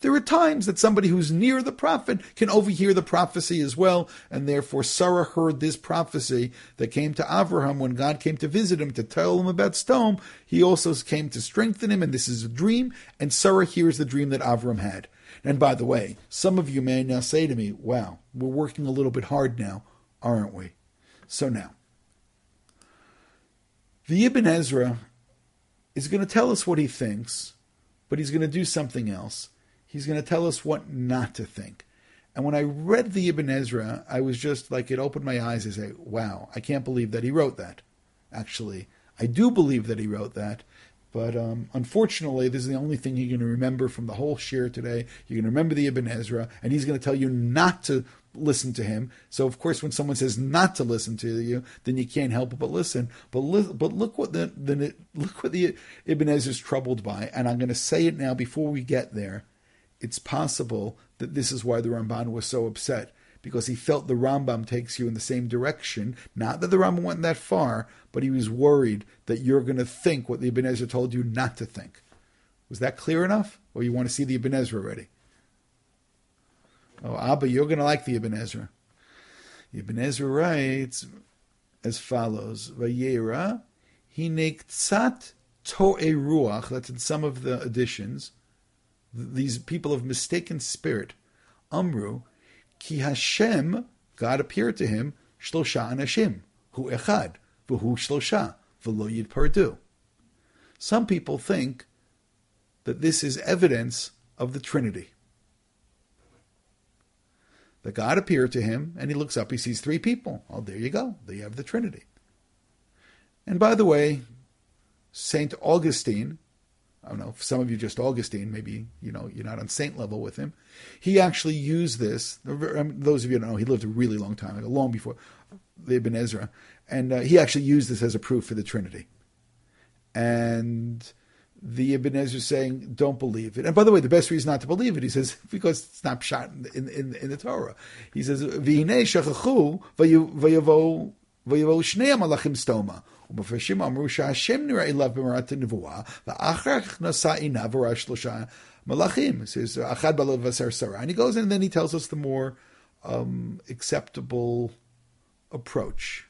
There are times that somebody who's near the prophet can overhear the prophecy as well, and therefore Sarah heard this prophecy that came to Avraham when God came to visit him to tell him about Sodom. He also came to strengthen him, and this is a dream, and Sarah hears the dream that Avraham had. And by the way, some of you may now say to me, wow, we're working a little bit hard now, aren't we? So now, the Ibn Ezra is going to tell us what he thinks, but he's going to do something else. He's going to tell us what not to think. And when I read the Ibn Ezra, I was just like, it opened my eyes. I say, wow, I can't believe that he wrote that. Actually, I do believe that he wrote that. But um, unfortunately, this is the only thing you're going to remember from the whole shiur today. You're going to remember the Ibn Ezra, and he's going to tell you not to listen to him. So of course, when someone says not to listen to you, then you can't help but listen. But li- but look what the, the look what the Ibn Ezra is troubled by, and I'm going to say it now before we get there. It's possible that this is why the Ramban was so upset because he felt the Rambam takes you in the same direction. Not that the Rambam went that far, but he was worried that you're going to think what the Ibn Ezra told you not to think. Was that clear enough? Or you want to see the Ibn Ezra already? Oh, Abba, you're going to like the Ibn Ezra. Ibn Ezra writes as follows: Vayera tzat to'e ruach. That's in some of the editions. These people of mistaken spirit, Amru, ki Hashem, God appeared to him, shlosha anashim, hu echad, v'hu shlosha, v'lo yidpardu. Some people think that this is evidence of the Trinity that God appeared to him and he looks up, he sees three people. Oh, there you go. There you have the Trinity. And by the way, Saint Augustine, I don't know, some of you just Augustine, maybe you know you're not on saint level with him. He actually used this. Those of you don't know, he lived a really long time, like long before the Ibn Ezra, and uh, he actually used this as a proof for the Trinity. And the Ibn Ezra is saying, don't believe it. And by the way, the best reason not to believe it, he says, because it's not shot in, in, in the Torah. He says, V'hinei shechachu v'yavo shnei malachim stoma. ומפרשים אמרו שהשם נראה אליו במראת הנבואה, ואחר כך נשא עיניו וראה שלושה מלאכים. He says, אחד בלב ועשר שרה. And he goes and then he tells us the more um, acceptable approach.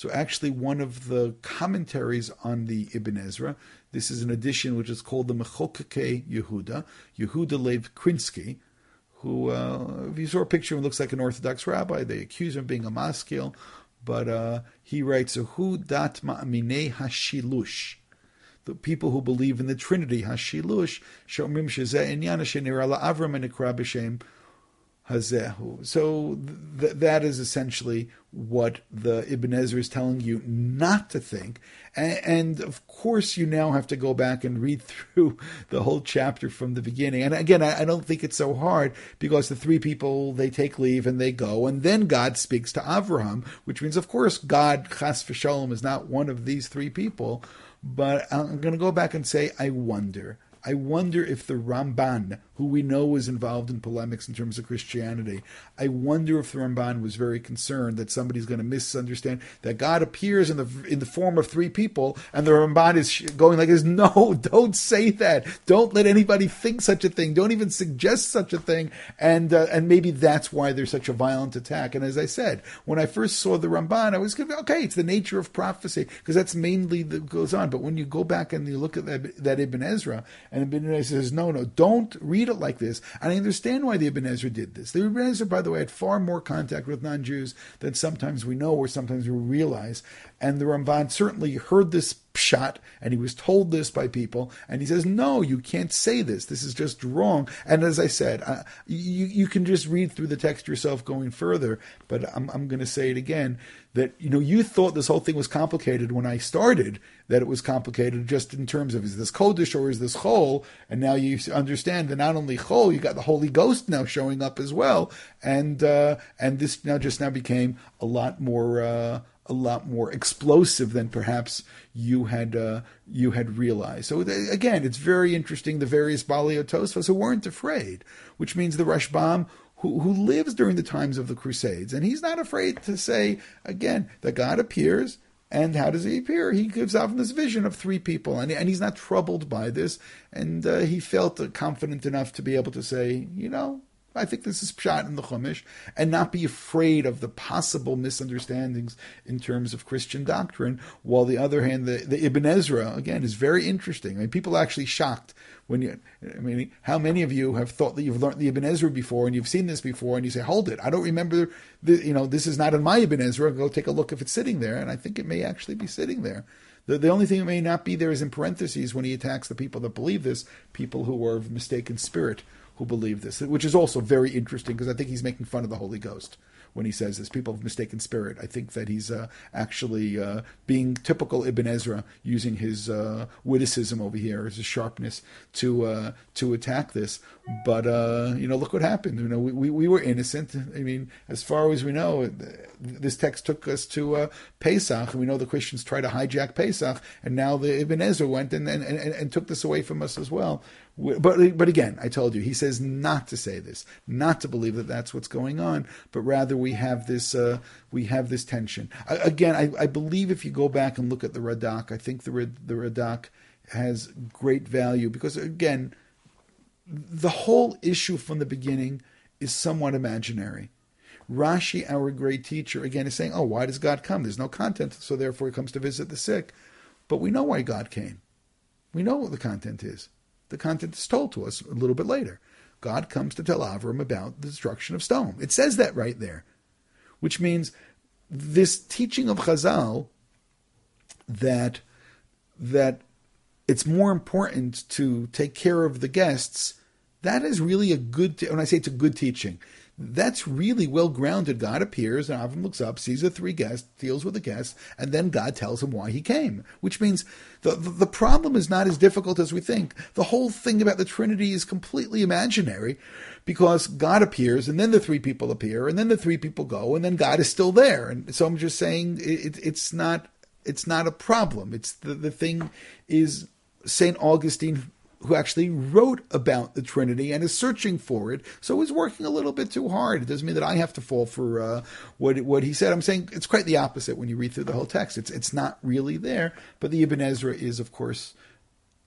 So actually, one of the commentaries on the Ibn Ezra, this is an edition which is called the Mechokake Yehuda, Yehuda Leib Krinsky, who, uh, if you saw a picture him, looks like an Orthodox rabbi. They accuse him of being a maskil, but uh, he writes, Hu dat ma'amine hashilush. The people who believe in the Trinity, hashilush, shomrim shezeh shenira Avram and hazehu. So th- that is essentially what the Ibn Ezra is telling you not to think. And, of course, you now have to go back and read through the whole chapter from the beginning. And again, I, I don't think it's so hard because the three people, they take leave and they go. And then God speaks to Avraham, which means, of course, God, chas v'shalom, is not one of these three people. But I'm going to go back and say, I wonder. I wonder if the Ramban, who we know was involved in polemics in terms of Christianity, I wonder if the Ramban was very concerned that somebody's going to misunderstand that God appears in the in the form of three people, and the Ramban is going like this. No, don't say that. Don't let anybody think such a thing. Don't even suggest such a thing. And uh, and maybe that's why there's such a violent attack. And as I said, when I first saw the Ramban, I was going, okay. It's the nature of prophecy because that's mainly that goes on. But when you go back and you look at that, that Ibn Ezra and Ibn Ezra says, no, no, don't read it like this. And I understand why the Ibn Ezra did this. The Ibn Ezra, by the way, had far more contact with non-Jews than sometimes we know or sometimes we realize. And the Ramban certainly heard this pshat, and he was told this by people, and he says, "No, you can't say this. This is just wrong." And as I said, uh, you you can just read through the text yourself going further. But I'm I'm going to say it again that you know you thought this whole thing was complicated when I started. That it was complicated just in terms of is this kodesh or is this chol, and now you understand that not only chol, you got the Holy Ghost now showing up as well, and uh, and this now just now became a lot more. Uh, a lot more explosive than perhaps you had uh, you had realized. So again, it's very interesting. The various Balei who weren't afraid, which means the Rashbam who, who lives during the times of the Crusades, and he's not afraid to say again that God appears. And how does he appear? He gives out this vision of three people, and, and he's not troubled by this. And uh, he felt confident enough to be able to say, you know, I think this is pshat in the Chumash, and not be afraid of the possible misunderstandings in terms of Christian doctrine. While the other hand, the, the Ibn Ezra again is very interesting. I mean, people are actually shocked when you. I mean, how many of you have thought that you've learned the Ibn Ezra before and you've seen this before, and you say, "Hold it, I don't remember. The, you know, this is not in my Ibn Ezra. Go take a look if it's sitting there." And I think it may actually be sitting there. The, the only thing that may not be there is in parentheses when he attacks the people that believe this, people who are of mistaken spirit who believe this, which is also very interesting because I think he's making fun of the Holy Ghost when he says this. People of mistaken spirit. I think that he's uh, actually uh, being typical Ibn Ezra, using his uh, witticism over here, his sharpness to uh, to attack this. But uh, you know, look what happened. You know, we, we, we, were innocent. I mean, as far as we know, this text took us to uh, Pesach, and we know the Christians try to hijack Pesach, and now the Ibn Ezra went and and, and, and took this away from us as well But but again, I told you, he says not to say this, not to believe that that's what's going on, but rather we have this uh, we have this tension. I, again, I, I believe if you go back and look at the Radak, I think the the Radak has great value because again, the whole issue from the beginning is somewhat imaginary. Rashi, our great teacher, again is saying, "Oh, why does God come? There's no content, so therefore he comes to visit the sick." But we know why God came. We know what the content is. The content is told to us a little bit later. God comes to tell Avram about the destruction of Sodom. It says that right there, which means this teaching of Chazal that that it's more important to take care of the guests. That is really a good. When I say it's a good teaching, that's really well grounded. God appears and Avram looks up, sees the three guests, deals with the guests, and then God tells him why he came. Which means the, the, the problem is not as difficult as we think. The whole thing about the Trinity is completely imaginary because God appears and then the three people appear and then the three people go and then God is still there. And so I'm just saying it, it's not it's not a problem. It's the, the thing is St. Augustine who actually wrote about the Trinity and is searching for it. So he's working a little bit too hard. It doesn't mean that I have to fall for uh, what what he said. I'm saying it's quite the opposite when you read through the whole text. It's it's not really there. But the Ibn Ezra is, of course,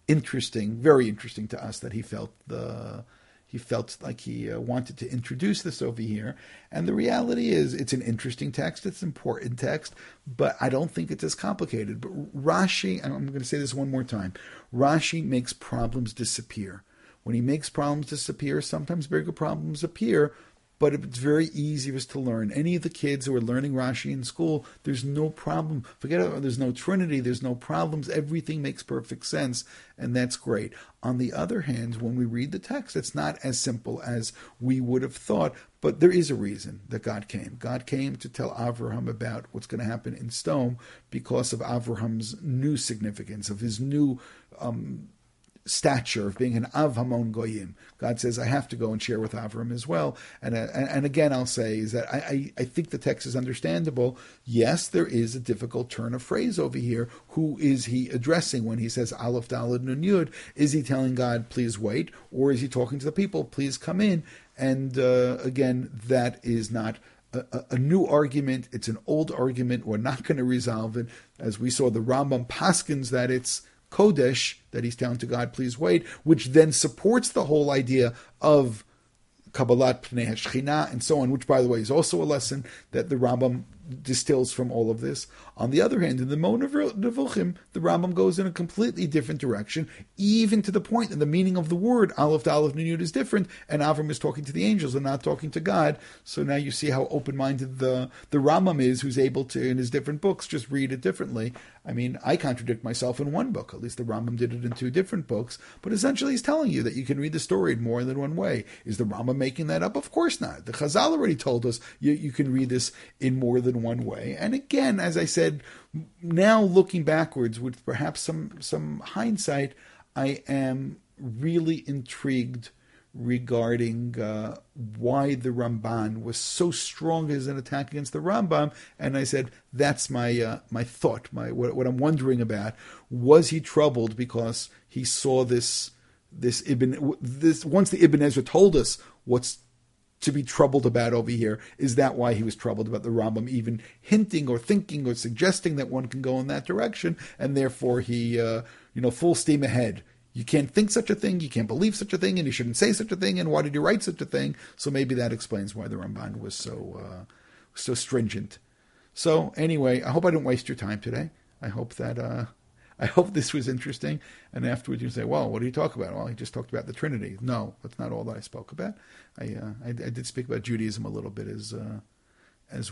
interesting, very interesting to us that he felt the he felt like he uh, wanted to introduce this over here. And the reality is, it's an interesting text, it's an important text, but I don't think it's as complicated. But Rashi, I'm going to say this one more time Rashi makes problems disappear. When he makes problems disappear, sometimes bigger problems appear, but it's very easy for us to learn. Any of the kids who are learning Rashi in school, there's no problem. Forget it, there's no Trinity, there's no problems. Everything makes perfect sense, and that's great. On the other hand, when we read the text, it's not as simple as we would have thought, but there is a reason that God came. God came to tell Avraham about what's going to happen in Sodom because of Avraham's new significance, of his new um, stature of being an Av Hamon Goyim. God says, I have to go and share with Avram as well. And, uh, and, and, again, I'll say is that I, I, I, think the text is understandable. Yes, there is a difficult turn of phrase over here. Who is he addressing when he says Aleph Dalad Nun Yud? Is he telling God, please wait? Or is he talking to the people, please come in? And uh, again, that is not a, a, new argument. It's an old argument. We're not going to resolve it. As we saw, the Rambam Paskins that it's Kodesh, that he's telling to God, please wait, which then supports the whole idea of Kabbalat Pnei Hashchina and so on, which, by the way, is also a lesson that the Rambam distills from all of this. On the other hand, in the Moreh Nevuchim, the Rambam goes in a completely different direction, even to the point that the meaning of the word Aleph to Aleph Nun is different, and Avram is talking to the angels and not talking to God. So now you see how open-minded the the Rambam is, who's able to, in his different books, just read it differently. I mean, I contradict myself in one book. At least the Rambam did it in two different books. But essentially, he's telling you that you can read the story in more than one way. Is the Rambam making that up? Of course not. The Chazal already told us you, you can read this in more than one way. And again, as I said, now looking backwards with perhaps some some hindsight, I am really intrigued regarding uh, why the Ramban was so strong as an attack against the Rambam, and I said that's my uh, my thought, my what, what, I'm wondering about. Was he troubled because he saw this this Ibn this once the Ibn Ezra told us what's to be troubled about over here? Is that why he was troubled about the Rambam even hinting or thinking or suggesting that one can go in that direction, and therefore he uh, you know full steam ahead? You can't think such a thing, you can't believe such a thing, and you shouldn't say such a thing, and why did you write such a thing? So maybe that explains why the Ramban was so uh, so stringent. So anyway, I hope I didn't waste your time today. I hope that uh, I hope this was interesting. And afterwards you say, well, what do you talk about? Well, he just talked about the Trinity. No, that's not all that I spoke about. I uh, I, I, did speak about Judaism a little bit as uh, as well.